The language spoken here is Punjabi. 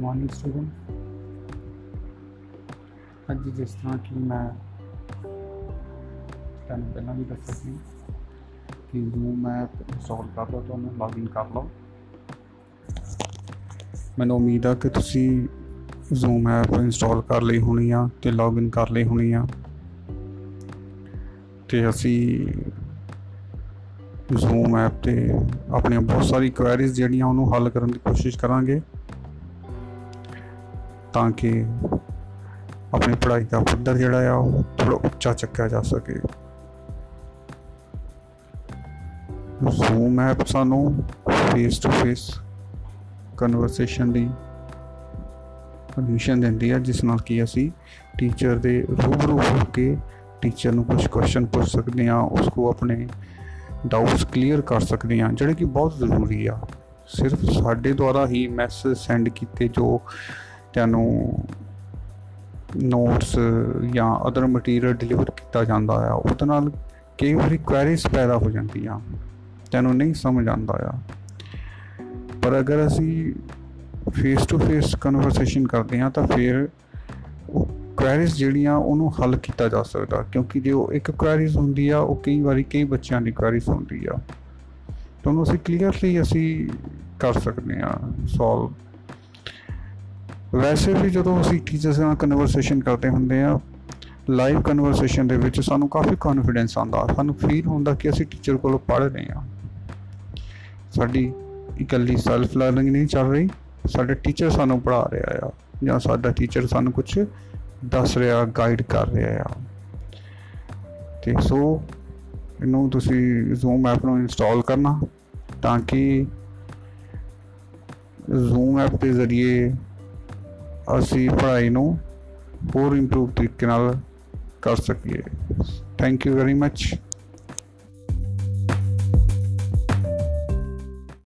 ਮਾਰਨਿੰਗ ਸਟੂਡੈਂਟ ਅੱਜ ਜਿਸ ਤਰ੍ਹਾਂ ਕਿ ਮੈਂ ਤੁਹਾਨੂੰ ਪਹਿਲਾਂ ਵੀ ਦੱਸਿਆ ਸੀ ਕਿ ਜ਼ੂਮ ਐਪ ਇੰਸਟਾਲ ਕਰ ਲਓ, ਤੁਹਾਨੂੰ ਲੌਗਇਨ ਕਰ ਲਓ। ਮੈਨੂੰ ਉਮੀਦ ਆ ਕਿ ਤੁਸੀਂ ਜ਼ੂਮ ਐਪ ਇੰਸਟਾਲ ਕਰ ਲਈ ਹੋਣੀ ਆ ਤੇ ਲੌਗਇਨ ਕਰ ਲਈ ਹੋਣੀ ਆ। ਤੇ ਅਸੀਂ ਜ਼ੂਮ ਐਪ ਤੇ ਆਪਣੀਆਂ ਬਹੁਤ ਸਾਰੀ ਕੁਐਰੀਜ਼ ਜਿਹੜੀਆਂ ਉਹਨੂੰ ਹੱਲ ਕਰਨ ਦੀ ਕੋਸ਼ਿਸ਼ ਕਰਾਂਗੇ। ਤਾਂ ਕਿ ਆਪਣੀ ਪੜ੍ਹਾਈ ਦਾ ਪੱਧਰ ਜਿਹੜਾ ਆ ਉਹ ਥੋੜਾ ਉੱਚਾ ਚੱਕਿਆ ਜਾ ਸਕੇ। ਜ਼ੂਮ ਐਪ ਸਾਨੂੰ ਫੇਸ ਟੂ ਫੇਸ ਕਨਵਰਸੇਸ਼ਨ ਦੀ ਪਰਮਿਸ਼ਨ ਦਿੰਦੀ ਹੈ ਜਿਸ ਨਾਲ ਕਿ ਅਸੀਂ ਟੀਚਰ ਦੇ ਰੂਬਰੂ ਹੋ ਕੇ ਟੀਚਰ ਨੂੰ ਕੁਝ ਕੁਐਸਚਨ ਪੁੱਛ ਸਕਦੇ ਹਾਂ ਉਸ ਕੋ ਆਪਣੇ ਡਾਊਟਸ ਕਲੀਅਰ ਕਰ ਸਕਦੇ ਹਾਂ, ਜਿਹੜੇ ਕਿ ਬਹੁਤ ਜ਼ਰੂਰੀ ਆ। ਸਿਰਫ ਸਾਡੇ ਦੁਆਰਾ ਹੀ ਮੈਸੇਜ ਸੈਂਡ ਕੀਤੇ ਜੋ ਤੁਹਾਨੂੰ ਨੋਟਸ ਜਾਂ ਅਦਰ ਮਟੀਰੀਅਲ ਡਿਲੀਵਰ ਕੀਤਾ ਜਾਂਦਾ ਆ, ਉਹਦੇ ਨਾਲ ਕਈ ਵਾਰੀ ਕੁਐਰੀਜ਼ ਪੈਦਾ ਹੋ ਜਾਂਦੀਆਂ ਤੁਹਾਨੂੰ ਨਹੀਂ ਸਮਝ ਆਉਂਦਾ ਆ। ਪਰ ਅਗਰ ਅਸੀਂ ਫੇਸ ਟੂ ਫੇਸ ਕਨਵਰਸੇਸ਼ਨ ਕਰਦੇ ਹਾਂ, ਤਾਂ ਫਿਰ ਉਹ ਕੁਐਰੀਜ਼ ਜਿਹੜੀਆਂ ਉਹਨੂੰ ਹੱਲ ਕੀਤਾ ਜਾ ਸਕਦਾ, ਕਿਉਂਕਿ ਜੇ ਉਹ ਇੱਕ ਕੁਐਰੀਜ਼ ਹੁੰਦੀ ਆ, ਉਹ ਕਈ ਵਾਰੀ ਕਈ ਬੱਚਿਆਂ ਦੀ ਕੁਐਰੀਜ਼ ਹੁੰਦੀ ਆ। ਤਾਂ ਉਹਨੂੰ ਅਸੀਂ ਕਲੀਅਰਲੀ ਅਸੀਂ ਕਰ ਸਕਦੇ ਆ ਸੋਲਵ ਵੈਸੇ ਵੀ ਜਦੋਂ ਅਸੀਂ ਟੀਚਰਸ ਨਾਲ ਕਨਵਰਸੇਸ਼ਨ ਕਰਦੇ ਹੁੰਦੇ ਆ ਲਾਈਵ ਕਨਵਰਸੇਸ਼ਨ ਦੇ ਵਿੱਚ ਸਾਨੂੰ ਕਾਫੀ ਕੌਨਫੀਡੈਂਸ ਆਉਂਦਾ, ਸਾਨੂੰ ਫੀਲ ਹੁੰਦਾ ਕਿ ਅਸੀਂ ਟੀਚਰ ਕੋਲੋਂ ਪੜ੍ਹ ਰਹੇ ਹਾਂ। ਸਾਡੀ ਇਕੱਲੀ ਸੈਲਫ ਲਰਨਿੰਗ ਨਹੀਂ ਚੱਲ ਰਹੀ, ਸਾਡੇ ਟੀਚਰ ਸਾਨੂੰ ਪੜ੍ਹਾ ਰਿਹਾ ਆ, ਜਾਂ ਸਾਡਾ ਟੀਚਰ ਸਾਨੂੰ ਕੁਝ ਦੱਸ ਰਿਹਾ ਗਾਈਡ ਕਰ ਰਿਹਾ ਆ। ਤੇ ਸੋ ਇਹਨੂੰ ਤੁਸੀਂ ਜ਼ੂਮ ਐਪ ਨੂੰ ਇੰਸਟਾਲ ਕਰਨਾ, ਤਾਂ ਕਿ ਜ਼ੂਮ ਐਪ ਦੇ ਜ਼ਰੀਏ ਅਸੀਂ ਪੜ੍ਹਾਈ ਨੂੰ ਹੋਰ ਇੰਪਰੂਵ ਤਰੀਕੇ ਨਾਲ ਕਰ ਸਕੀਏ। Thank you very much